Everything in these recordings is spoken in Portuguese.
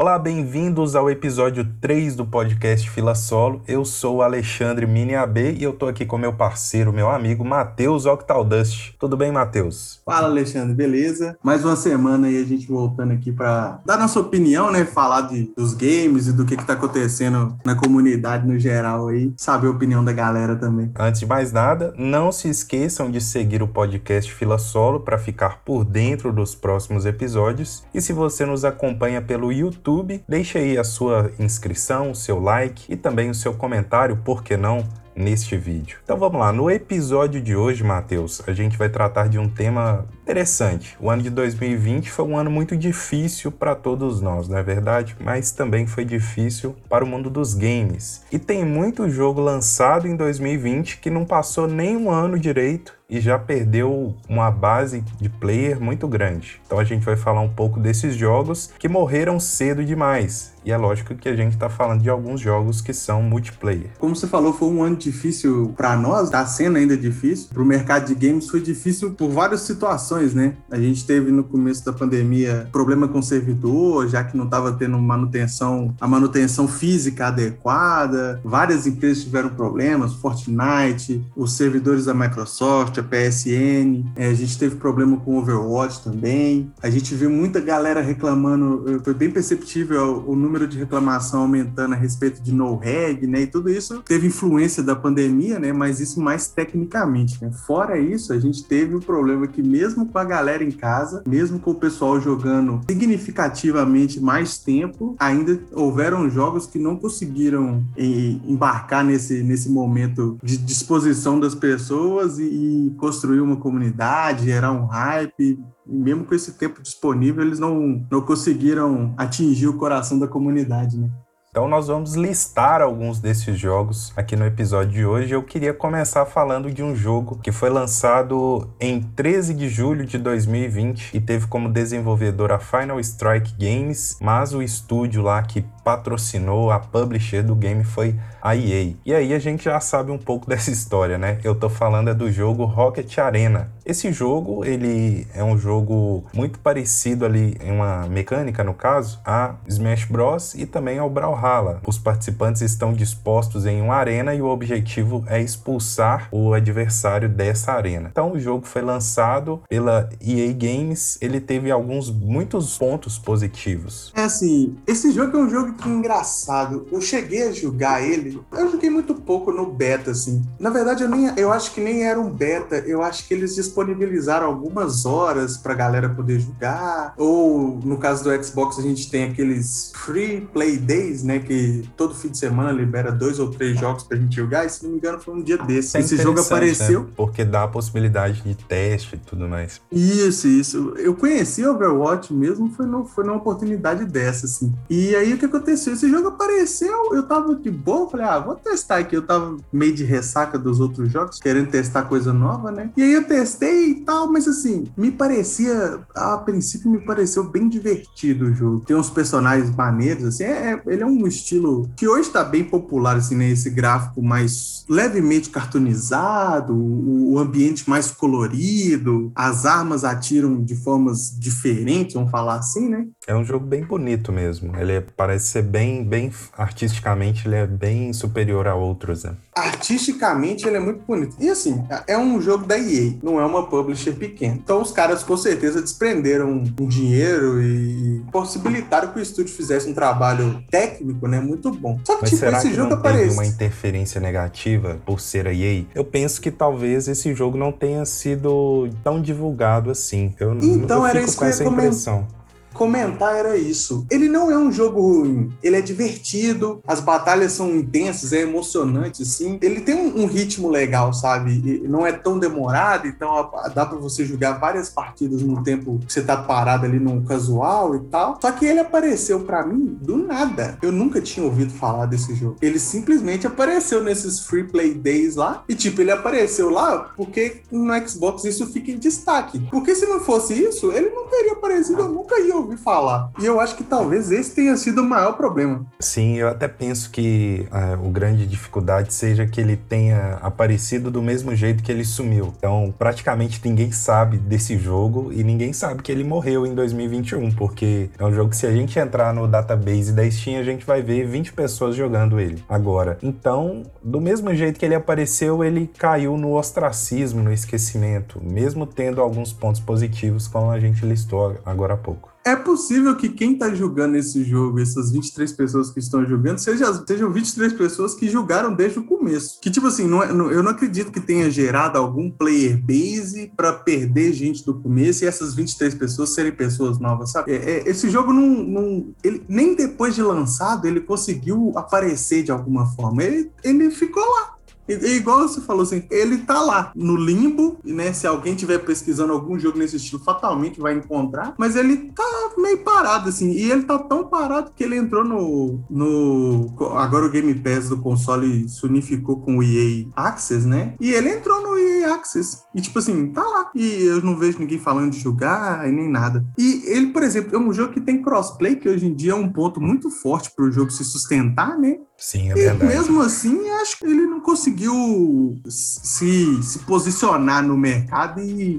Olá, bem-vindos ao episódio 3 do podcast Fila Solo. Eu sou o Alexandre Miniabê e eu tô aqui com meu parceiro, meu amigo Matheus Octaldust. Tudo bem, Matheus? Fala, Alexandre, beleza? Mais uma semana aí a gente voltando aqui para dar nossa opinião, né? Falar de, dos games e do que, que tá acontecendo na comunidade no geral aí, saber a opinião da galera também. Antes de mais nada, não se esqueçam de seguir o podcast Fila Solo para ficar por dentro dos próximos episódios. E se você nos acompanha pelo YouTube, YouTube, deixe aí a sua inscrição, o seu like e também o seu comentário, por que não? Neste vídeo. Então vamos lá, no episódio de hoje, Matheus, a gente vai tratar de um tema interessante. O ano de 2020 foi um ano muito difícil para todos nós, não é verdade? Mas também foi difícil para o mundo dos games. E tem muito jogo lançado em 2020 que não passou nem um ano direito e já perdeu uma base de player muito grande. Então a gente vai falar um pouco desses jogos que morreram cedo demais. E é lógico que a gente está falando de alguns jogos que são multiplayer. Como você falou, foi um ano difícil para nós, está sendo ainda difícil. Para o mercado de games foi difícil por várias situações, né? A gente teve no começo da pandemia problema com o servidor, já que não estava tendo manutenção, a manutenção física adequada. Várias empresas tiveram problemas, Fortnite, os servidores da Microsoft, a PSN. É, a gente teve problema com Overwatch também. A gente viu muita galera reclamando, foi bem perceptível o número de reclamação aumentando a respeito de no-reg, né? E tudo isso teve influência da pandemia, né? Mas isso mais tecnicamente, né? Fora isso, a gente teve o problema que mesmo com a galera em casa, mesmo com o pessoal jogando significativamente mais tempo, ainda houveram jogos que não conseguiram embarcar nesse, nesse momento de disposição das pessoas e, e construir uma comunidade, gerar um hype, mesmo com esse tempo disponível, eles não, não conseguiram atingir o coração da comunidade, né? Então nós vamos listar alguns desses jogos aqui no episódio de hoje. Eu queria começar falando de um jogo que foi lançado em 13 de julho de 2020 e teve como desenvolvedor a Final Strike Games, mas o estúdio lá que patrocinou, a publisher do game foi a EA. E aí a gente já sabe um pouco dessa história, né? Eu tô falando é do jogo Rocket Arena. Esse jogo, ele é um jogo muito parecido ali em uma mecânica, no caso, a Smash Bros e também ao Brawlhalla. Os participantes estão dispostos em uma arena e o objetivo é expulsar o adversário dessa arena. Então o jogo foi lançado pela EA Games, ele teve alguns muitos pontos positivos. É assim, esse jogo é um jogo que é engraçado. Eu cheguei a jogar ele eu joguei muito pouco no beta, assim. Na verdade, eu, nem, eu acho que nem era um beta, eu acho que eles disponibilizaram algumas horas pra galera poder jogar. Ou, no caso do Xbox, a gente tem aqueles Free Play Days, né? Que todo fim de semana libera dois ou três jogos pra gente jogar. E se não me engano, foi um dia desse. É Esse jogo apareceu. Né? Porque dá a possibilidade de teste e tudo mais. Isso, isso. Eu conheci Overwatch mesmo, foi, no, foi numa oportunidade dessa, assim. E aí o que aconteceu? Esse jogo apareceu, eu tava de boa, falei, ah, vou testar aqui. Eu tava meio de ressaca dos outros jogos, querendo testar coisa nova, né? E aí eu testei e tal, mas assim, me parecia, a princípio me pareceu bem divertido o jogo. Tem uns personagens maneiros, assim, é, é ele é um estilo que hoje tá bem popular, assim, né? Esse gráfico mais levemente cartoonizado, o, o ambiente mais colorido, as armas atiram de formas diferentes, vamos falar assim, né? É um jogo bem bonito mesmo. Ele é, parece ser bem, bem artisticamente, ele é bem superior a outros, né? Artisticamente ele é muito bonito. E assim, é um jogo da EA, não é uma publisher pequena. Então os caras com certeza desprenderam um dinheiro e possibilitaram que o estúdio fizesse um trabalho técnico, né, muito bom. Só que Mas tipo, será esse que jogo não aparece teve uma interferência negativa por ser a EA? Eu penso que talvez esse jogo não tenha sido tão divulgado assim. Eu, então eu era isso com essa impressão comentar era isso. Ele não é um jogo ruim, ele é divertido, as batalhas são intensas, é emocionante, assim. Ele tem um, um ritmo legal, sabe? E não é tão demorado, então dá para você jogar várias partidas no tempo que você tá parado ali no casual e tal. Só que ele apareceu para mim do nada. Eu nunca tinha ouvido falar desse jogo. Ele simplesmente apareceu nesses Free Play Days lá, e tipo, ele apareceu lá porque no Xbox isso fica em destaque. Porque se não fosse isso, ele não teria aparecido, eu nunca ia ouvir ouvi falar. E eu acho que talvez esse tenha sido o maior problema. Sim, eu até penso que é, o grande dificuldade seja que ele tenha aparecido do mesmo jeito que ele sumiu. Então, praticamente ninguém sabe desse jogo e ninguém sabe que ele morreu em 2021, porque é um jogo que se a gente entrar no database da Steam, a gente vai ver 20 pessoas jogando ele agora. Então, do mesmo jeito que ele apareceu, ele caiu no ostracismo, no esquecimento, mesmo tendo alguns pontos positivos, como a gente listou agora há pouco. É possível que quem está julgando esse jogo, essas 23 pessoas que estão julgando, seja, sejam 23 pessoas que julgaram desde o começo. Que, tipo assim, não é, não, eu não acredito que tenha gerado algum player base para perder gente do começo e essas 23 pessoas serem pessoas novas, sabe? É, é, esse jogo não. não ele, nem depois de lançado ele conseguiu aparecer de alguma forma. Ele, ele ficou lá. E, igual você falou assim, ele tá lá no limbo, né? Se alguém tiver pesquisando algum jogo nesse estilo, fatalmente vai encontrar. Mas ele tá meio parado, assim. E ele tá tão parado que ele entrou no. no agora o Game Pass do console se unificou com o EA Access, né? E ele entrou no EA Access. E tipo assim, tá lá. E eu não vejo ninguém falando de jogar e nem nada. E ele, por exemplo, é um jogo que tem crossplay, que hoje em dia é um ponto muito forte pro jogo se sustentar, né? Sim, é verdade. E mesmo assim, acho que ele não conseguiu se, se posicionar no mercado e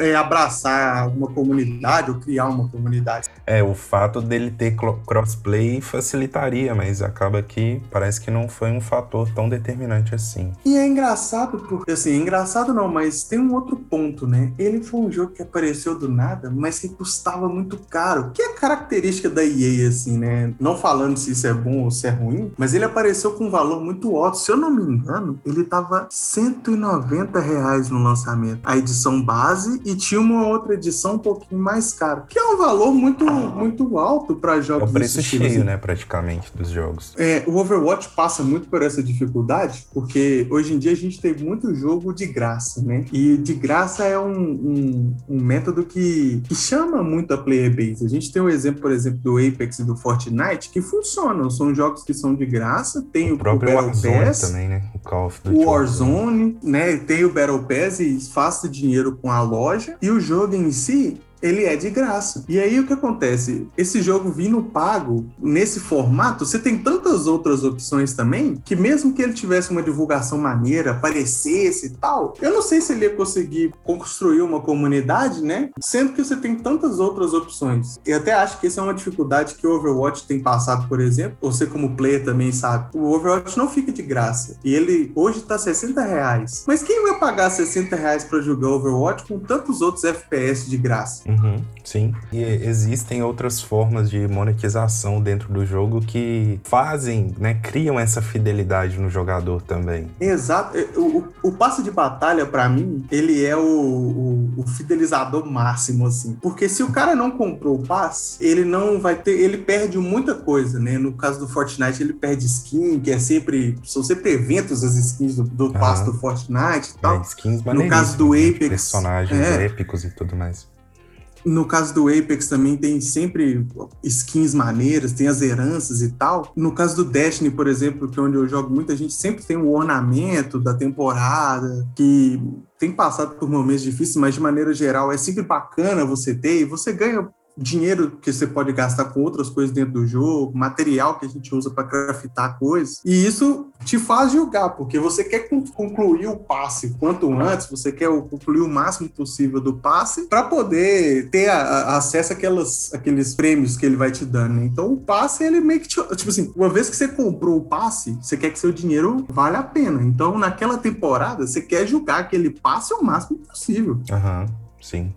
é, abraçar uma comunidade ou criar uma comunidade. É, o fato dele ter crossplay facilitaria, mas acaba que parece que não foi um fator tão determinante assim. E é engraçado, porque assim, engraçado não, mas tem um outro ponto, né? Ele foi um jogo que apareceu do nada, mas que custava muito caro. Que é característica da EA, assim, né? Não falando se isso é bom ou se é ruim, mas ele apareceu com um valor muito alto. Se eu não me engano, ele tava 190 reais no lançamento. A edição base e tinha uma outra edição um pouquinho mais cara, que é um valor muito, muito alto para jogos. É o preço cheio, assim. né, praticamente, dos jogos. É, o Overwatch passa muito por essa dificuldade, porque hoje em dia a gente tem muito jogo de graça, né? E de graça é um, um, um método que, que chama muito a player base. A gente tem o um exemplo, por exemplo, do Apex e do Fortnite, que funcionam. São jogos que são de graça, tem o, o próprio o Warzone Pass, também, né? O Call of Duty. O Warzone, né? Tem o Battle Pass e faça dinheiro com a loja. E o jogo em si, ele é de graça. E aí o que acontece? Esse jogo vindo pago nesse formato, você tem tantas outras opções também que mesmo que ele tivesse uma divulgação maneira, aparecesse e tal, eu não sei se ele ia conseguir construir uma comunidade, né? Sendo que você tem tantas outras opções. E até acho que essa é uma dificuldade que o Overwatch tem passado, por exemplo. Você como player também sabe. O Overwatch não fica de graça. E ele hoje tá 60 reais. Mas quem vai pagar 60 reais para jogar Overwatch com tantos outros FPS de graça? Uhum, sim. E existem outras formas de monetização dentro do jogo que fazem, né, criam essa fidelidade no jogador também. Exato. É, o, o passe de batalha, para mim, ele é o, o, o, fidelizador máximo, assim. Porque se o cara não comprou o passe, ele não vai ter. Ele perde muita coisa, né? No caso do Fortnite, ele perde skin, que é sempre. São sempre eventos as skins do, do passe do Fortnite e tal. É, skins no caso do né? Apex. Personagens é, épicos e tudo mais. No caso do Apex também tem sempre skins maneiras, tem as heranças e tal. No caso do Destiny, por exemplo, que é onde eu jogo, muita gente sempre tem o um ornamento da temporada, que tem passado por momentos difíceis, mas de maneira geral é sempre bacana você ter e você ganha dinheiro que você pode gastar com outras coisas dentro do jogo, material que a gente usa para craftar coisas. E isso te faz jogar, porque você quer concluir o passe quanto antes, você quer concluir o máximo possível do passe para poder ter a, a, acesso àquelas, àqueles prêmios que ele vai te dando. Né? Então o passe, ele meio que te, tipo assim, uma vez que você comprou o passe, você quer que seu dinheiro vale a pena. Então naquela temporada, você quer jogar aquele passe o máximo possível. Aham, uhum, sim.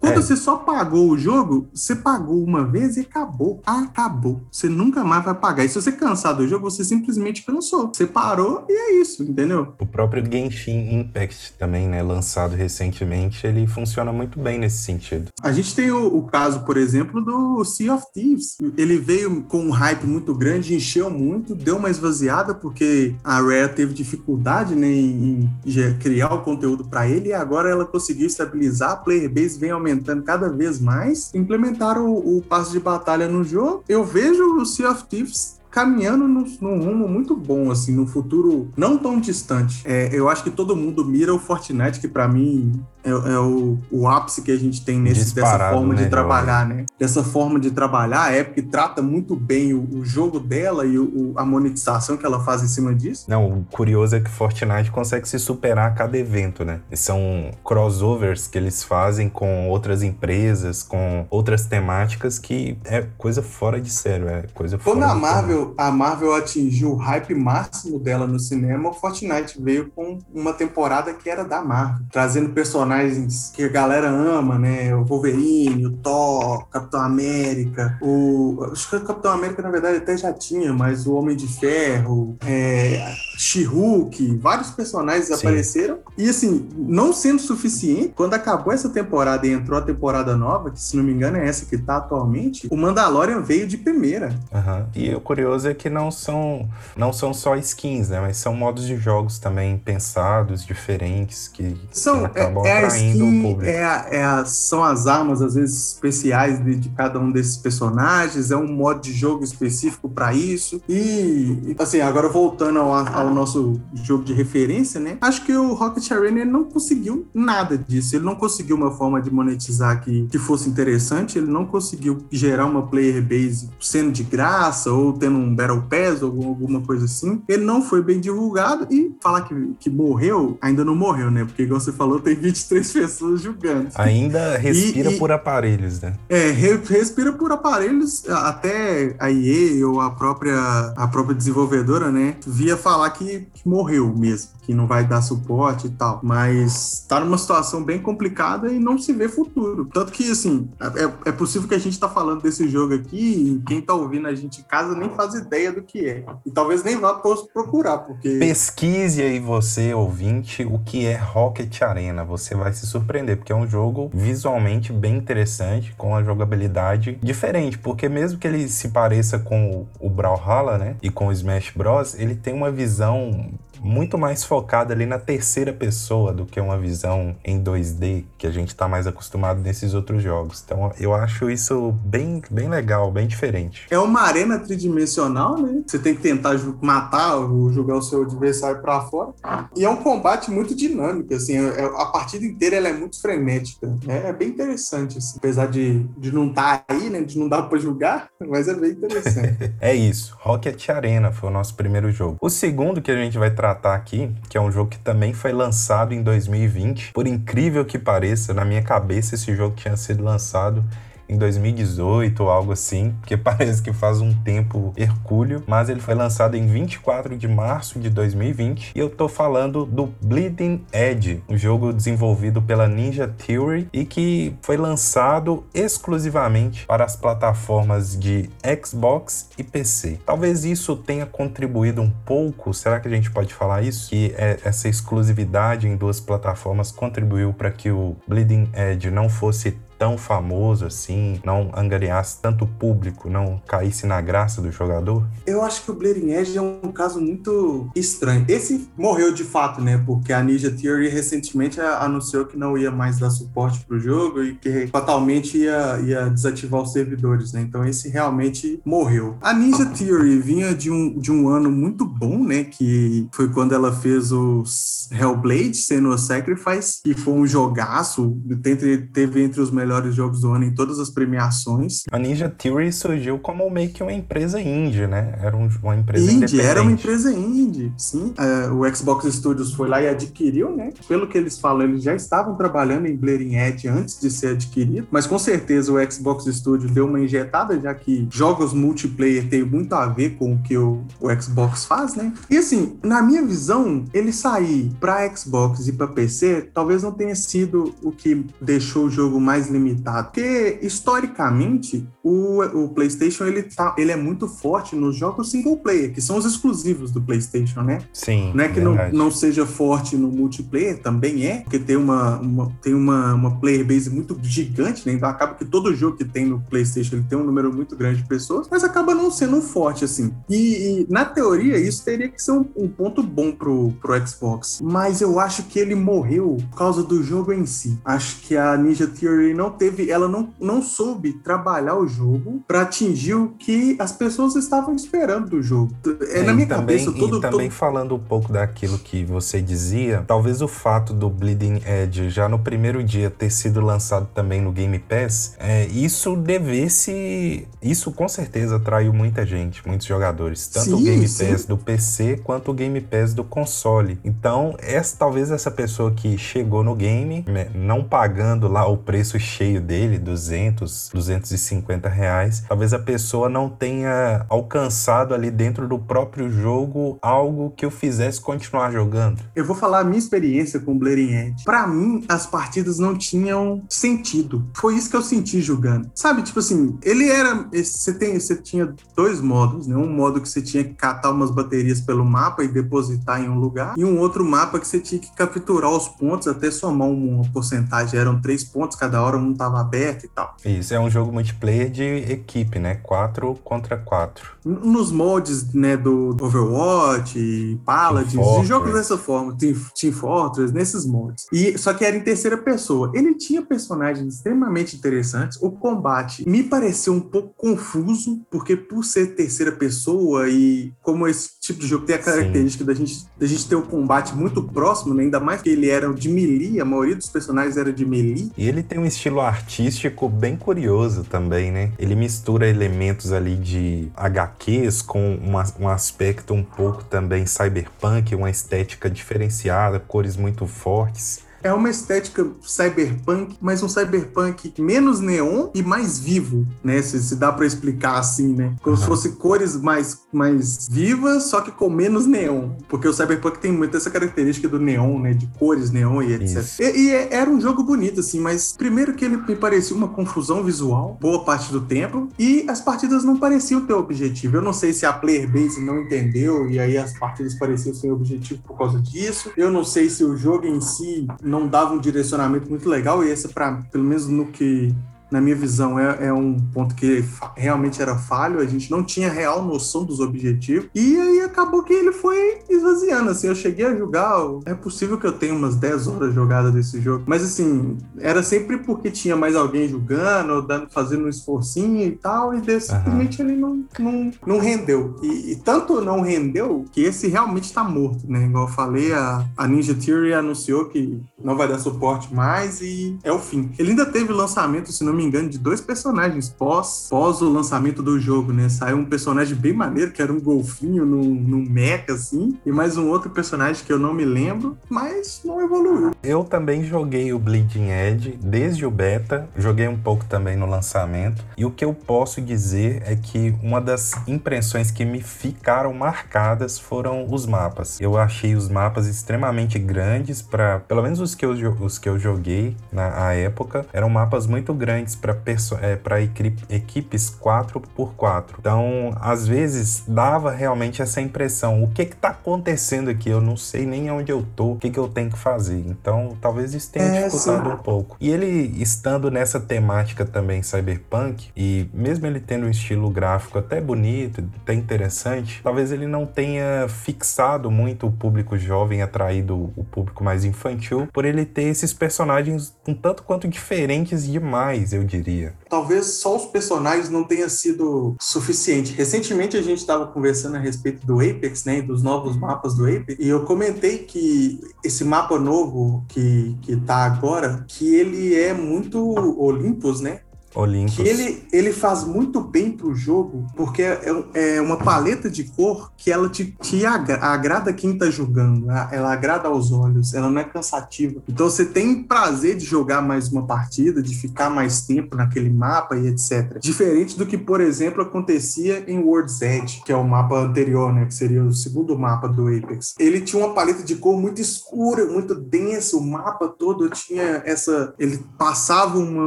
Quando é. você só pagou o jogo, você pagou uma vez e acabou. Acabou. Você nunca mais vai pagar. E se você cansar do jogo, você simplesmente cansou. Você parou e é isso, entendeu? O próprio Genshin Impact também, né, lançado recentemente, ele funciona muito bem nesse sentido. A gente tem o, o caso, por exemplo, do Sea of Thieves. Ele veio com um hype muito grande, encheu muito, deu uma esvaziada porque a Rare teve dificuldade né, em, em criar o conteúdo para ele e agora ela conseguiu estabilizar, a player base vem aumentando aumentando cada vez mais, implementaram o, o passo de batalha no jogo. Eu vejo o Sea of Thieves caminhando num, num rumo muito bom, assim, no futuro não tão distante. É, eu acho que todo mundo mira o Fortnite, que para mim é, é, o, o ápice que a gente tem nesse, dessa forma de trabalhar, né? Dessa forma de trabalhar, a Epic trata muito bem o, o jogo dela e o, a monetização que ela faz em cima disso. Não, o curioso é que Fortnite consegue se superar a cada evento, né? são crossovers que eles fazem com outras empresas, com outras temáticas que é coisa fora de sério, é coisa Quando fora a Marvel, a Marvel atingiu o hype máximo dela no cinema, o Fortnite veio com uma temporada que era da Marvel, trazendo personagens personagens que a galera ama, né? O Wolverine, o Thor, Capitão América, o. Acho que o Capitão América, na verdade, até já tinha, mas o Homem de Ferro, é, She-Hulk, vários personagens Sim. apareceram. E assim, não sendo suficiente, quando acabou essa temporada e entrou a temporada nova, que se não me engano é essa que tá atualmente, o Mandalorian veio de primeira. Uhum. E o curioso é que não são, não são só skins, né? Mas são modos de jogos também pensados, diferentes, que, são, que acabam é, é atraindo skin, o público. É, é a, são as armas, às vezes, especiais de, de, cada um desses personagens, é um modo de jogo específico para isso. E, assim, agora voltando ao, ao ao nosso jogo de referência, né? Acho que o Rocket Arena não conseguiu nada disso. Ele não conseguiu uma forma de monetizar que, que fosse interessante, ele não conseguiu gerar uma player base sendo de graça ou tendo um Battle Pass ou alguma coisa assim. Ele não foi bem divulgado e falar que, que morreu, ainda não morreu, né? Porque, igual você falou, tem 23 pessoas julgando. Ainda respira e, por aparelhos, né? É, re, respira por aparelhos. Até a EA ou a própria, a própria desenvolvedora, né? Via falar que, que morreu mesmo que não vai dar suporte e tal. Mas tá numa situação bem complicada e não se vê futuro. Tanto que, assim, é, é possível que a gente tá falando desse jogo aqui e quem tá ouvindo a gente em casa nem faz ideia do que é. E talvez nem vá procurar, porque... Pesquise aí você, ouvinte, o que é Rocket Arena. Você vai se surpreender, porque é um jogo visualmente bem interessante, com uma jogabilidade diferente, porque mesmo que ele se pareça com o Brawlhalla, né, e com o Smash Bros, ele tem uma visão visão muito mais focada ali na terceira pessoa do que uma visão em 2D que a gente está mais acostumado nesses outros jogos. Então eu acho isso bem, bem legal, bem diferente. É uma arena tridimensional, né? Você tem que tentar matar ou jogar o seu adversário para fora. E é um combate muito dinâmico, assim, é, é, a partida inteira ela é muito frenética. Né? É bem interessante, assim. apesar de, de não estar tá aí, né? De não dar para jogar, mas é bem interessante. é isso. Rocket Arena foi o nosso primeiro jogo. O segundo que a gente vai tratar tratar aqui, que é um jogo que também foi lançado em 2020. Por incrível que pareça, na minha cabeça esse jogo tinha sido lançado em 2018 ou algo assim, porque parece que faz um tempo hercúleo, mas ele foi lançado em 24 de março de 2020 e eu tô falando do Bleeding Edge, um jogo desenvolvido pela Ninja Theory e que foi lançado exclusivamente para as plataformas de Xbox e PC. Talvez isso tenha contribuído um pouco, será que a gente pode falar isso? Que é, essa exclusividade em duas plataformas contribuiu para que o Bleeding Edge não fosse tão famoso assim, não angariasse tanto público, não caísse na graça do jogador? Eu acho que o Bleeding Edge é um caso muito estranho. Esse morreu de fato, né? Porque a Ninja Theory recentemente anunciou que não ia mais dar suporte pro jogo e que fatalmente ia, ia desativar os servidores, né? Então esse realmente morreu. A Ninja Theory vinha de um, de um ano muito bom, né? Que foi quando ela fez os Hellblade, sendo a Sacrifice, que foi um jogaço, teve, entre os melhores jogos do ano em todas as premiações. A Ninja Theory surgiu como meio que uma empresa indie, né? Era uma empresa indie, era uma empresa indie, sim. É, o Xbox Studios foi lá e adquiriu, né? Pelo que eles falam, eles já estavam trabalhando em Bleeding Edge antes de ser adquirido, mas com certeza o Xbox Studios deu uma injetada, já que jogos multiplayer tem muito a ver com o que o, o Xbox faz, né? E assim, na minha visão, ele sair para Xbox e para PC talvez não tenha sido o que deixou o jogo mais limitado. Porque, historicamente, o, o PlayStation ele, tá, ele é muito forte nos jogos single player, que são os exclusivos do PlayStation, né? Sim. Não é que não, não seja forte no multiplayer, também é, porque tem uma, uma, tem uma, uma player base muito gigante, né? Então acaba que todo jogo que tem no PlayStation ele tem um número muito grande de pessoas, mas acaba não sendo forte assim. E, e na teoria, isso teria que ser um, um ponto bom pro, pro Xbox. Mas eu acho que ele morreu por causa do jogo em si. Acho que a Ninja Theory não não teve, ela não, não soube trabalhar o jogo para atingir o que as pessoas estavam esperando do jogo. É, na minha também, cabeça tudo. E também todo... falando um pouco daquilo que você dizia, talvez o fato do Bleeding Edge já no primeiro dia ter sido lançado também no Game Pass, é, isso devesse, isso com certeza atraiu muita gente, muitos jogadores, tanto sim, o Game sim. Pass do PC quanto o Game Pass do console. Então, essa talvez essa pessoa que chegou no game, né, não pagando lá o preço cheio dele, 200, 250 reais, talvez a pessoa não tenha alcançado ali dentro do próprio jogo algo que o fizesse continuar jogando. Eu vou falar a minha experiência com Bleeding Edge. Para mim, as partidas não tinham sentido. Foi isso que eu senti jogando. Sabe, tipo assim, ele era você tem você tinha dois modos, né? Um modo que você tinha que catar umas baterias pelo mapa e depositar em um lugar, e um outro mapa que você tinha que capturar os pontos até somar uma porcentagem. Eram três pontos cada hora, um tava aberto e tal. Isso, é um jogo multiplayer de equipe, né? Quatro contra quatro. Nos moldes, né, do Overwatch, Paladins, de jogos dessa forma, Team, Team Fortress, nesses moldes. E, só que era em terceira pessoa. Ele tinha personagens extremamente interessantes. O combate me pareceu um pouco confuso, porque por ser terceira pessoa e como esse tipo de jogo tem a característica da gente, da gente ter um combate muito próximo, né? ainda mais que ele era de melee, a maioria dos personagens era de melee. E ele tem um estilo artístico bem curioso também, né? Ele mistura elementos ali de HQs com uma, um aspecto um pouco também cyberpunk, uma estética diferenciada, cores muito fortes é uma estética cyberpunk, mas um cyberpunk menos neon e mais vivo, né? Se, se dá para explicar assim, né? Como uhum. se fosse cores mais, mais vivas, só que com menos neon. Porque o cyberpunk tem muito essa característica do neon, né? De cores neon e etc. E, e, é, era um jogo bonito, assim, mas primeiro que ele me parecia uma confusão visual, boa parte do tempo, e as partidas não pareciam ter objetivo. Eu não sei se a player base não entendeu e aí as partidas pareciam sem objetivo por causa disso. Eu não sei se o jogo em si não dava um direcionamento muito legal e esse para pelo menos no que na minha visão, é, é, um ponto que realmente era falho, a gente não tinha real noção dos objetivos, e aí acabou que ele foi esvaziando, assim, eu cheguei a jogar, é possível que eu tenha umas 10 horas jogadas desse jogo, mas assim, era sempre porque tinha mais alguém jogando, dando, fazendo um esforcinho e tal, e desse, uhum. simplesmente ele não, não, não rendeu, e, e, tanto não rendeu, que esse realmente tá morto, né, igual eu falei, a, a Ninja Theory anunciou que não vai dar suporte mais, e é o fim. Ele ainda teve lançamento, se não me engano, de dois personagens pós, pós o lançamento do jogo, né? Saiu um personagem bem maneiro, que era um golfinho num, num mecha, assim, e mais um outro personagem que eu não me lembro, mas não evoluiu. Eu também joguei o Bleeding Edge desde o beta, joguei um pouco também no lançamento, e o que eu posso dizer é que uma das impressões que me ficaram marcadas foram os mapas. Eu achei os mapas extremamente grandes para, pelo menos os que eu, os que eu joguei na época, eram mapas muito grandes para é, equipes 4x4. Então, às vezes, dava realmente essa impressão: o que está acontecendo aqui? Eu não sei nem onde eu tô, o que, que eu tenho que fazer. Então, talvez isso tenha é, dificultado um pouco. E ele estando nessa temática também cyberpunk, e mesmo ele tendo um estilo gráfico até bonito, até interessante, talvez ele não tenha fixado muito o público jovem, atraído o público mais infantil, por ele ter esses personagens um tanto quanto diferentes demais eu diria. Talvez só os personagens não tenha sido suficiente. Recentemente a gente estava conversando a respeito do Apex, né, dos novos mapas do Apex, e eu comentei que esse mapa novo que que tá agora, que ele é muito Olympus, né? Olympus. Ele, ele faz muito bem pro jogo, porque é, é uma paleta de cor que ela te, te agra, agrada quem tá jogando, ela agrada aos olhos, ela não é cansativa. Então você tem prazer de jogar mais uma partida, de ficar mais tempo naquele mapa e etc. Diferente do que, por exemplo, acontecia em World's Edge, que é o mapa anterior, né, que seria o segundo mapa do Apex. Ele tinha uma paleta de cor muito escura, muito densa, o mapa todo tinha essa... ele passava uma,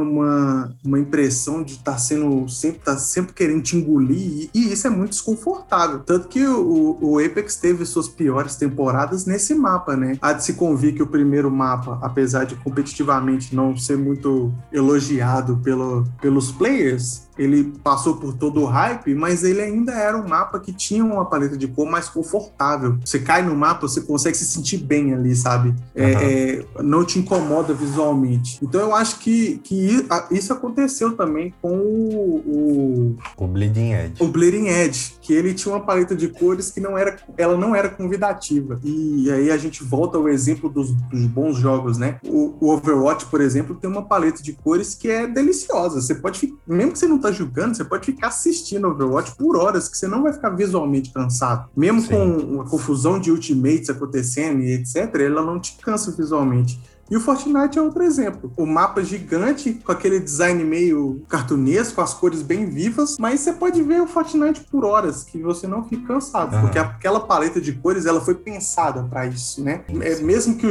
uma, uma impressão impressão de estar tá sendo sempre tá sempre querendo te engolir e, isso é muito desconfortável. Tanto que o, o Apex teve suas piores temporadas nesse mapa, né? Há de se convir que o primeiro mapa, apesar de competitivamente não ser muito elogiado pelo, pelos players, ele passou por todo o hype, mas ele ainda era um mapa que tinha uma paleta de cor mais confortável. Você cai no mapa, você consegue se sentir bem ali, sabe? Uhum. É, é, não te incomoda visualmente. Então eu acho que, que isso aconteceu também com o, o, o Bleeding Edge. O Bleeding Edge, que ele tinha uma paleta de cores que não era, ela não era convidativa. E aí a gente volta ao exemplo dos, dos bons jogos, né? O, o, Overwatch, por exemplo, tem uma paleta de cores que é deliciosa. Você pode, mesmo que você não tá jogando, você pode ficar assistindo Overwatch por horas, que você não vai ficar visualmente cansado. Mesmo Sim. com a confusão de ultimates acontecendo e etc., ela não te cansa visualmente. E o Fortnite é outro exemplo. O mapa gigante, com aquele design meio cartunesco, as cores bem vivas, mas você pode ver o Fortnite por horas, que você não fica cansado, porque aquela paleta de cores ela foi pensada para isso, né? É, mesmo que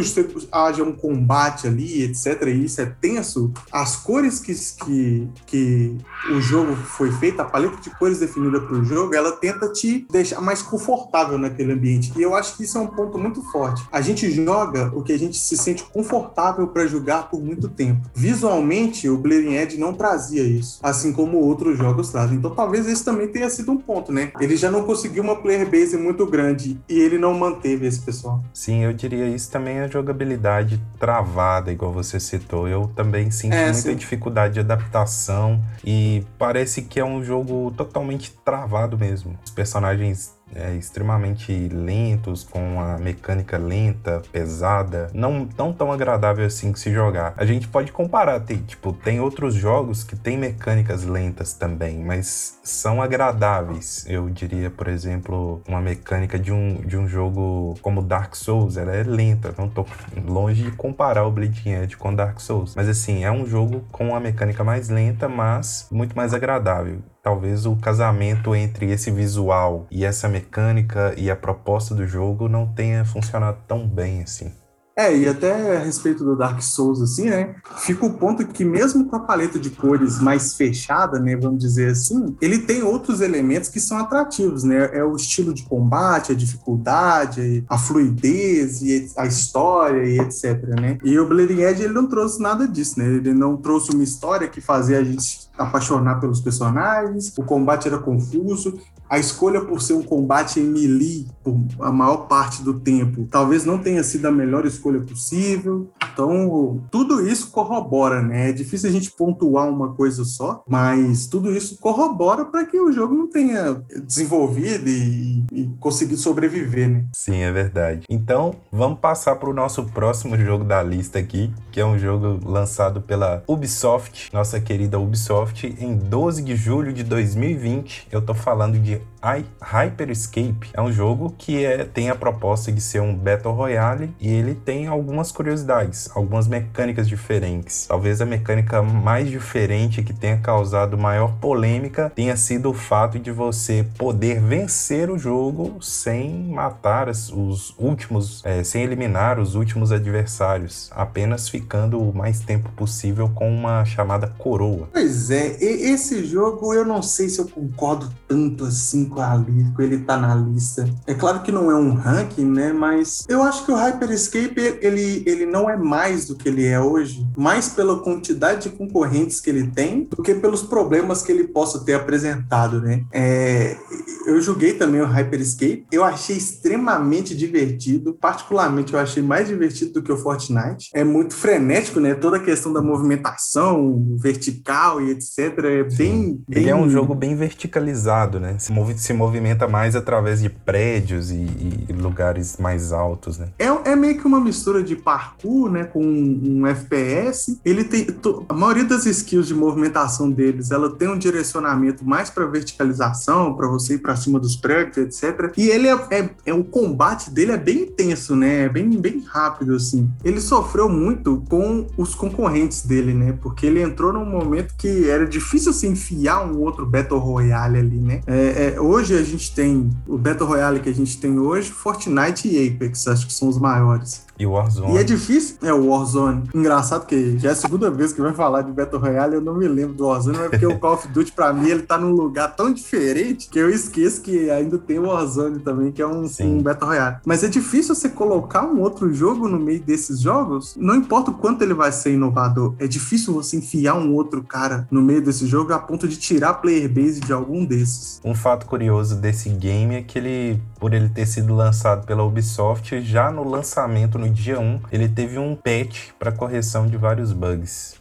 haja um combate ali, etc., e isso é tenso, as cores que, que, que o jogo foi feito, a paleta de cores definida para o jogo, ela tenta te deixar mais confortável naquele ambiente. E eu acho que isso é um ponto muito forte. A gente joga o que a gente se sente confortável confortável para jogar por muito tempo. Visualmente, o Bleeding Edge não trazia isso, assim como outros jogos trazem. Então talvez esse também tenha sido um ponto, né? Ele já não conseguiu uma player base muito grande e ele não manteve esse pessoal. Sim, eu diria isso também é a jogabilidade travada, igual você citou. Eu também sinto é, muita sim. dificuldade de adaptação e parece que é um jogo totalmente travado mesmo. Os personagens é, extremamente lentos, com a mecânica lenta, pesada, não tão tão agradável assim que se jogar. A gente pode comparar, tem, tipo, tem outros jogos que tem mecânicas lentas também, mas são agradáveis. Eu diria, por exemplo, uma mecânica de um, de um jogo como Dark Souls, ela é lenta, não tô longe de comparar o Bleeding Edge com Dark Souls, mas assim, é um jogo com uma mecânica mais lenta, mas muito mais agradável talvez o casamento entre esse visual e essa mecânica e a proposta do jogo não tenha funcionado tão bem assim. É, e até a respeito do Dark Souls, assim, né? Fica o ponto que, mesmo com a paleta de cores mais fechada, né? Vamos dizer assim, ele tem outros elementos que são atrativos, né? É o estilo de combate, a dificuldade, a fluidez, e a história e etc, né? E o Bleeding Edge, ele não trouxe nada disso, né? Ele não trouxe uma história que fazia a gente apaixonar pelos personagens, o combate era confuso, a escolha por ser um combate em melee por a maior parte do tempo talvez não tenha sido a melhor escolha possível. Então, tudo isso corrobora, né? É difícil a gente pontuar uma coisa só, mas tudo isso corrobora para que o jogo não tenha desenvolvido e, e conseguido sobreviver, né? Sim, é verdade. Então, vamos passar para o nosso próximo jogo da lista aqui, que é um jogo lançado pela Ubisoft, nossa querida Ubisoft, em 12 de julho de 2020. Eu tô falando de day. Hyperscape é um jogo que é, tem a proposta de ser um Battle Royale e ele tem algumas curiosidades, algumas mecânicas diferentes. Talvez a mecânica mais diferente que tenha causado maior polêmica tenha sido o fato de você poder vencer o jogo sem matar os últimos, é, sem eliminar os últimos adversários, apenas ficando o mais tempo possível com uma chamada coroa. Pois é, esse jogo eu não sei se eu concordo tanto assim assim com, a, com ele tá na lista. É claro que não é um ranking, né? Mas eu acho que o Hyperscape ele, ele não é mais do que ele é hoje, mais pela quantidade de concorrentes que ele tem do que pelos problemas que ele possa ter apresentado, né? É, eu joguei também o Hyperscape, eu achei extremamente divertido, particularmente eu achei mais divertido do que o Fortnite. É muito frenético, né? Toda a questão da movimentação vertical e etc. É bem, bem... Ele é um jogo bem verticalizado, né? Se se movimenta mais através de prédios e, e lugares mais altos, né? É, é, meio que uma mistura de parkour, né, com um, um FPS. Ele tem a maioria das skills de movimentação deles, ela tem um direcionamento mais para verticalização, para você ir para cima dos prédios, etc. E ele é, é, é, o combate dele é bem intenso, né? É bem bem rápido assim. Ele sofreu muito com os concorrentes dele, né? Porque ele entrou num momento que era difícil se enfiar um outro Battle Royale ali, né? É é, hoje a gente tem o Battle Royale que a gente tem hoje, Fortnite e Apex, acho que são os maiores. E o Warzone. E é difícil. É, o Warzone. Engraçado que já é a segunda vez que vai falar de Battle Royale, eu não me lembro do Warzone, mas porque o Call of Duty, pra mim, ele tá num lugar tão diferente que eu esqueço que ainda tem o Warzone também, que é um, um Battle Royale. Mas é difícil você colocar um outro jogo no meio desses jogos, não importa o quanto ele vai ser inovador, é difícil você enfiar um outro cara no meio desse jogo a ponto de tirar a player base de algum desses. Um fato curioso desse game é que ele, por ele ter sido lançado pela Ubisoft, já no lançamento, no dia 1, ele teve um patch para correção de vários bugs.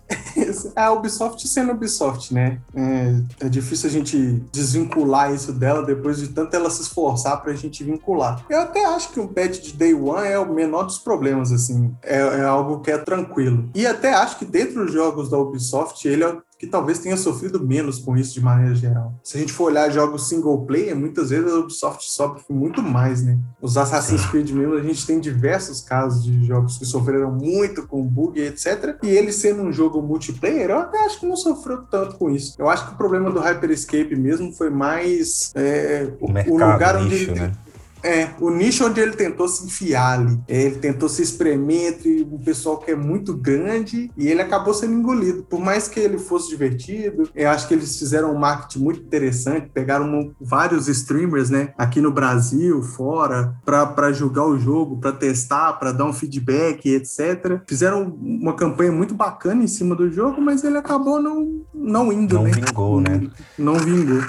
a Ubisoft sendo Ubisoft, né? É, é, difícil a gente desvincular isso dela depois de tanto ela se esforçar pra gente vincular. Eu até acho que um patch de Day One é o menor dos problemas, assim. É, é algo que é tranquilo. E até acho que dentro dos jogos da Ubisoft, ele é que talvez tenha sofrido menos com isso de maneira geral. Se a gente for olhar jogos single player, muitas vezes a Ubisoft sofre muito mais, né? Os Assassin's Creed mesmo, a gente tem diversos casos de jogos que sofreram muito com bug, etc. E ele sendo um jogo multiplayer, eu até acho que não sofreu tanto com isso. Eu acho que o problema do Hyperscape mesmo foi mais é, o, o, lugar onde nicho, ele, né? É, o nicho onde ele tentou se enfiar ali. Ele tentou se espremer entre um pessoal que é muito grande e ele acabou sendo engolido. Por mais que ele fosse divertido, eu acho que eles fizeram um marketing muito interessante, pegaram vários streamers, né, aqui no Brasil, fora, para julgar o jogo, para testar, para dar um feedback, etc. Fizeram uma campanha muito bacana em cima do jogo, mas ele acabou não, não indo, não né? Vingou, né? Não vingou.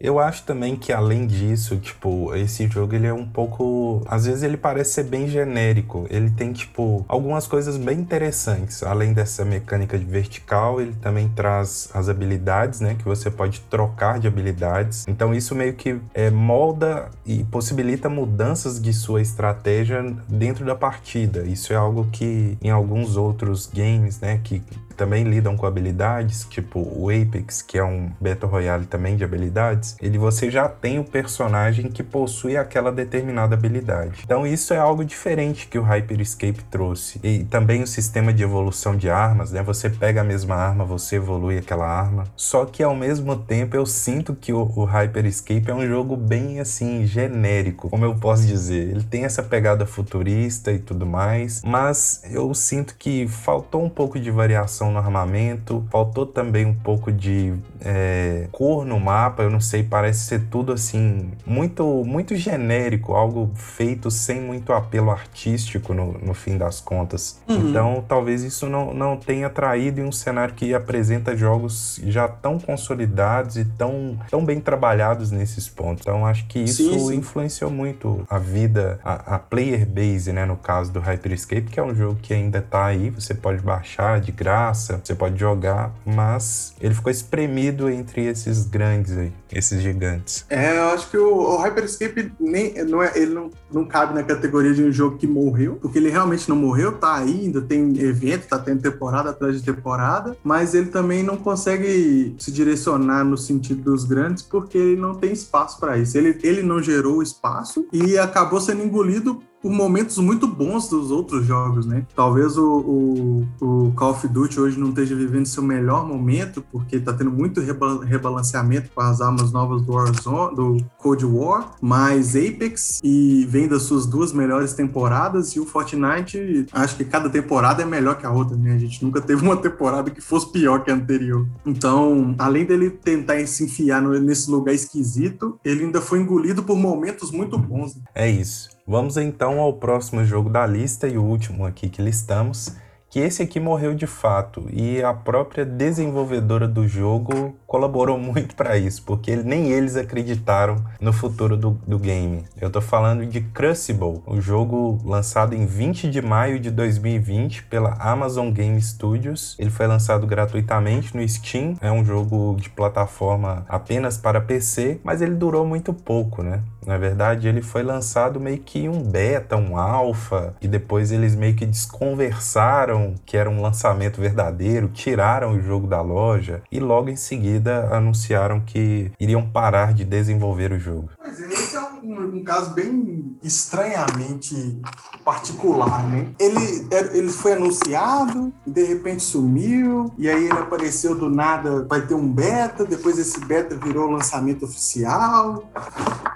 Eu acho também que além disso, tipo, esse jogo ele é um pouco, às vezes ele parece ser bem genérico. Ele tem tipo algumas coisas bem interessantes. Além dessa mecânica de vertical, ele também traz as habilidades, né, que você pode trocar de habilidades. Então isso meio que é, molda e possibilita mudanças de sua estratégia dentro da partida. Isso é algo que em alguns outros games, né, que também lidam com habilidades, tipo o Apex, que é um Battle Royale também de habilidades, ele você já tem o personagem que possui aquela determinada habilidade. Então isso é algo diferente que o Hyperscape trouxe. E também o sistema de evolução de armas, né? Você pega a mesma arma, você evolui aquela arma. Só que ao mesmo tempo eu sinto que o, o Hyperscape é um jogo bem assim genérico, como eu posso dizer. Ele tem essa pegada futurista e tudo mais, mas eu sinto que faltou um pouco de variação no armamento, faltou também um pouco de é, cor no mapa, eu não sei, parece ser tudo assim, muito, muito genérico, algo feito sem muito apelo artístico no, no fim das contas. Uhum. Então, talvez isso não, não tenha traído em um cenário que apresenta jogos já tão consolidados e tão, tão bem trabalhados nesses pontos. Então, acho que isso sim, sim. influenciou muito a vida, a, a, player base, né, no caso do Hyperscape, que é um jogo que ainda tá aí, você pode baixar de graça graça, você pode jogar, mas ele ficou espremido entre esses grandes aí, esses gigantes. É, eu acho que o, o Hyperscape nem, não é, ele não, não cabe na categoria de um jogo que morreu, porque ele realmente não morreu, tá aí, ainda tem evento, tá tendo temporada atrás de temporada, mas ele também não consegue se direcionar no sentido dos grandes porque ele não tem espaço para isso. Ele, ele não gerou espaço e acabou sendo engolido por momentos muito bons dos outros jogos, né? Talvez o, o, o, Call of Duty hoje não esteja vivendo seu melhor momento, porque tá tendo muito reba rebalanceamento com as armas novas do Warzone, do Cold War, mas Apex e vem das suas duas melhores temporadas e o Fortnite, acho que cada temporada é melhor que a outra, né? A gente nunca teve uma temporada que fosse pior que a anterior. Então, além dele tentar se enfiar nesse lugar esquisito, ele ainda foi engolido por momentos muito bons. Né? É isso. Vamos então ao próximo jogo da lista e o último aqui que listamos, que esse aqui morreu de fato e a própria desenvolvedora do jogo colaborou muito para isso, porque nem eles acreditaram no futuro do, do game. Eu tô falando de Crucible, o jogo lançado em 20 de maio de 2020 pela Amazon Game Studios. Ele foi lançado gratuitamente no Steam, é um jogo de plataforma apenas para PC, mas ele durou muito pouco, né? Na verdade, ele foi lançado meio que um beta, um alfa, e depois eles meio que desconversaram que era um lançamento verdadeiro, tiraram o jogo da loja e logo em seguida anunciaram que iriam parar de desenvolver o jogo. Mas esse é um um, um, caso bem estranhamente particular, né? Ele, ele foi anunciado, de repente sumiu, e aí ele apareceu do nada, vai ter um beta, depois esse beta virou lançamento oficial.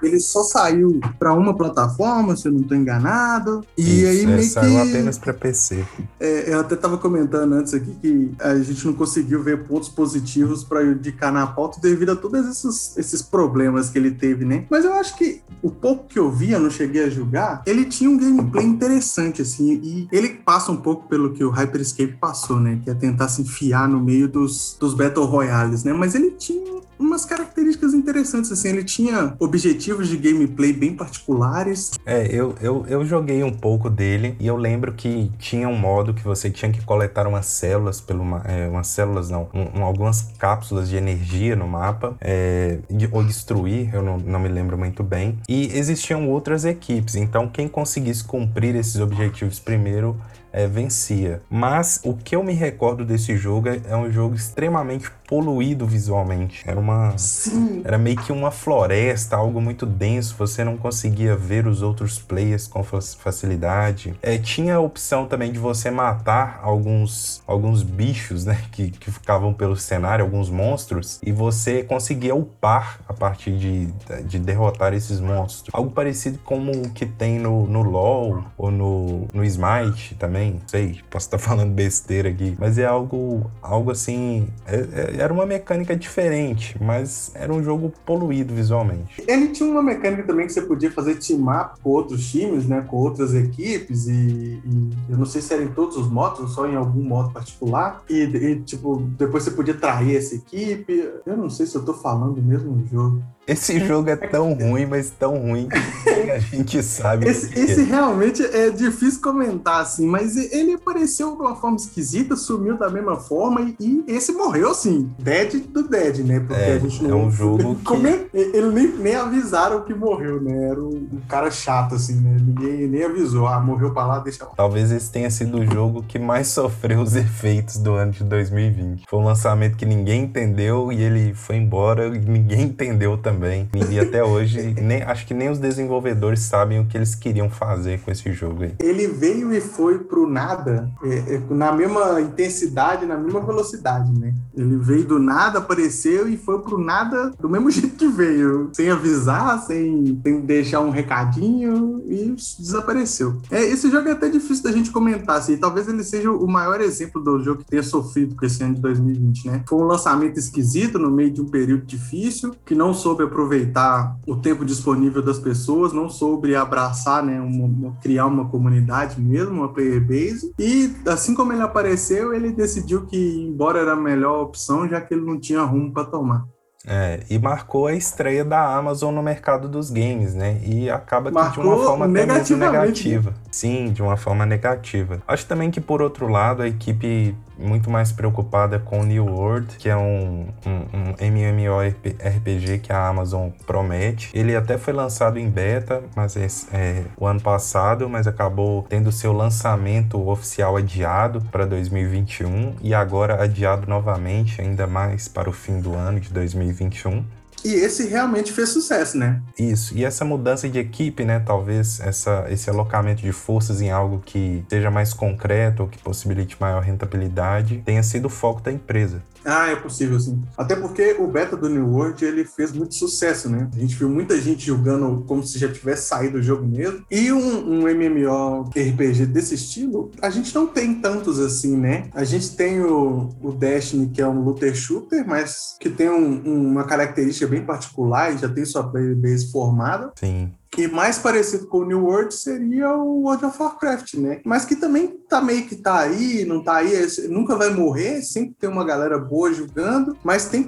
Ele só saiu para uma plataforma, se eu não estou enganado. E Isso, aí é, meio saiu que... apenas para PC. É, eu até estava comentando antes aqui que a gente não conseguiu ver pontos positivos para indicar na pauta devido a todos esses, esses problemas que ele teve, né? Mas eu acho que o pouco que eu vi, eu não cheguei a julgar, ele tinha um gameplay interessante, assim, e ele passa um pouco pelo que o Hyperscape passou, né? Que é tentar se enfiar no meio dos, dos Battle Royales, né? Mas ele tinha umas características interessantes, assim, ele tinha objetivos de gameplay bem particulares. É, eu, eu, eu joguei um pouco dele e eu lembro que tinha um modo que você tinha que coletar umas células pelo é, umas células não, um, algumas cápsulas de energia no mapa é, ou destruir, eu não, não me lembro muito bem. E existiam outras equipes, então quem conseguisse cumprir esses objetivos primeiro é, vencia. Mas o que eu me recordo desse jogo é, é um jogo extremamente poluído visualmente. Era uma. Sim. Era meio que uma floresta, algo muito denso. Você não conseguia ver os outros players com facilidade. É, tinha a opção também de você matar alguns, alguns bichos, né? Que, que ficavam pelo cenário, alguns monstros. E você conseguia upar a partir de, de derrotar esses monstros. Algo parecido como o que tem no, no LoL ou no, no Smite também. Não sei, posso estar falando besteira aqui. Mas é algo, algo assim. É, é, era uma mecânica diferente, mas era um jogo poluído visualmente. Ele tinha uma mecânica também que você podia fazer team-up com outros times, né, com outras equipes, e, e, eu não sei se era em todos os modos ou só em algum modo particular, e, e, tipo, depois você podia trair essa equipe. Eu não sei se eu tô falando do mesmo jogo. Esse jogo é tão ruim, mas tão ruim que a gente sabe. Esse, esse realmente é difícil comentar, assim, mas ele apareceu de uma forma esquisita, sumiu da mesma forma e, e esse morreu, assim, dead do dead, né? Porque é, a gente não. É um jogo. Que... Ele nem, nem avisaram que morreu, né? Era um, um, cara chato, assim, né? Ninguém nem avisou. Ah, morreu pra lá, deixa lá. Talvez esse tenha sido o jogo que mais sofreu os efeitos do ano de 2020. Foi um lançamento que ninguém entendeu e ele foi embora e ninguém entendeu também também. E até hoje, nem, acho que nem os desenvolvedores sabem o que eles queriam fazer com esse jogo aí. Ele veio e foi pro nada, é, é, na mesma intensidade, na mesma velocidade, né? Ele veio do nada, apareceu e foi pro nada do mesmo jeito que veio, sem avisar, sem, sem deixar um recadinho e desapareceu. É, esse jogo é até difícil da gente comentar, assim, talvez ele seja o maior exemplo do jogo que tenha sofrido com esse ano de 2020, né? Foi um lançamento esquisito no meio de um período difícil, que não soube aproveitar o tempo disponível das pessoas, não soube abraçar, né, uma, criar uma comunidade mesmo, uma player base. E assim como ele apareceu, ele decidiu que embora era a melhor opção, já que ele não tinha rumo para tomar. É, e marcou a estreia da Amazon no mercado dos games, né? E acaba que marcou de uma forma até mesmo negativa. Sim, de uma forma negativa. Acho também que, por outro lado, a equipe muito mais preocupada com New World, que é um, um, um MMORPG que a Amazon promete. Ele até foi lançado em beta, mas é, o ano passado, mas acabou tendo seu lançamento oficial adiado para 2021 e agora adiado novamente, ainda mais para o fim do ano de 2021. E esse realmente fez sucesso, né? Isso. E essa mudança de equipe, né? Talvez essa, esse alocamento de forças em algo que seja mais concreto ou que possibilite maior rentabilidade tenha sido o foco da empresa. Ah, é possível, sim. Até porque o beta do New World, ele fez muito sucesso, né? A gente viu muita gente jogando como se já tivesse saído do jogo mesmo. E um, um MMO RPG desse estilo, a gente não tem tantos assim, né? A gente tem o, o Destiny, que é um looter shooter, mas que tem um, uma característica bem particular e já tem sua player base formada. Sim. E mais parecido com o New World seria o World of Warcraft, né? Mas que também tá meio que tá aí, não tá aí, nunca vai morrer, sempre tem uma galera boa jogando, mas tem,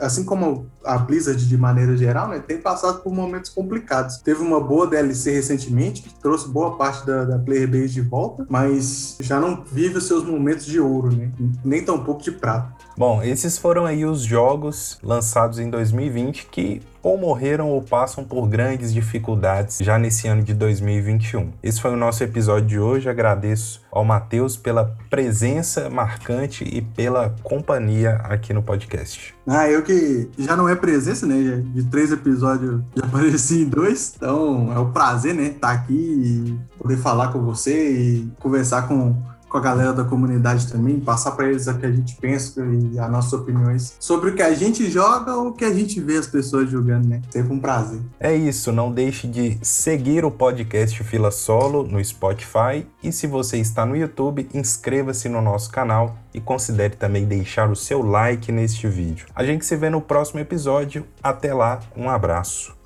assim como a Blizzard de maneira geral, né, tem passado por momentos complicados. Teve uma boa DLC recentemente, que trouxe boa parte da, da player base de volta, mas já não vive os seus momentos de ouro, né? Nem tão pouco de prata. Bom, esses foram aí os jogos lançados em 2020 que ou morreram ou passam por grandes dificuldades já nesse ano de 2021. Esse foi o nosso episódio de hoje. Agradeço ao Matheus pela presença marcante e pela companhia aqui no podcast. Ah, eu que já não é presença, né? De três episódios já apareci em dois, então é um prazer, né? Estar tá aqui e poder falar com você e conversar com com a galera da comunidade também, passar para eles o que a gente pensa e as nossas opiniões sobre o que a gente joga ou o que a gente vê as pessoas jogando, né? Sempre um prazer. É isso, não deixe de seguir o podcast Fila Solo no Spotify e se você está no YouTube, inscreva-se no nosso canal e considere também deixar o seu like neste vídeo. A gente se vê no próximo episódio. Até lá, um abraço.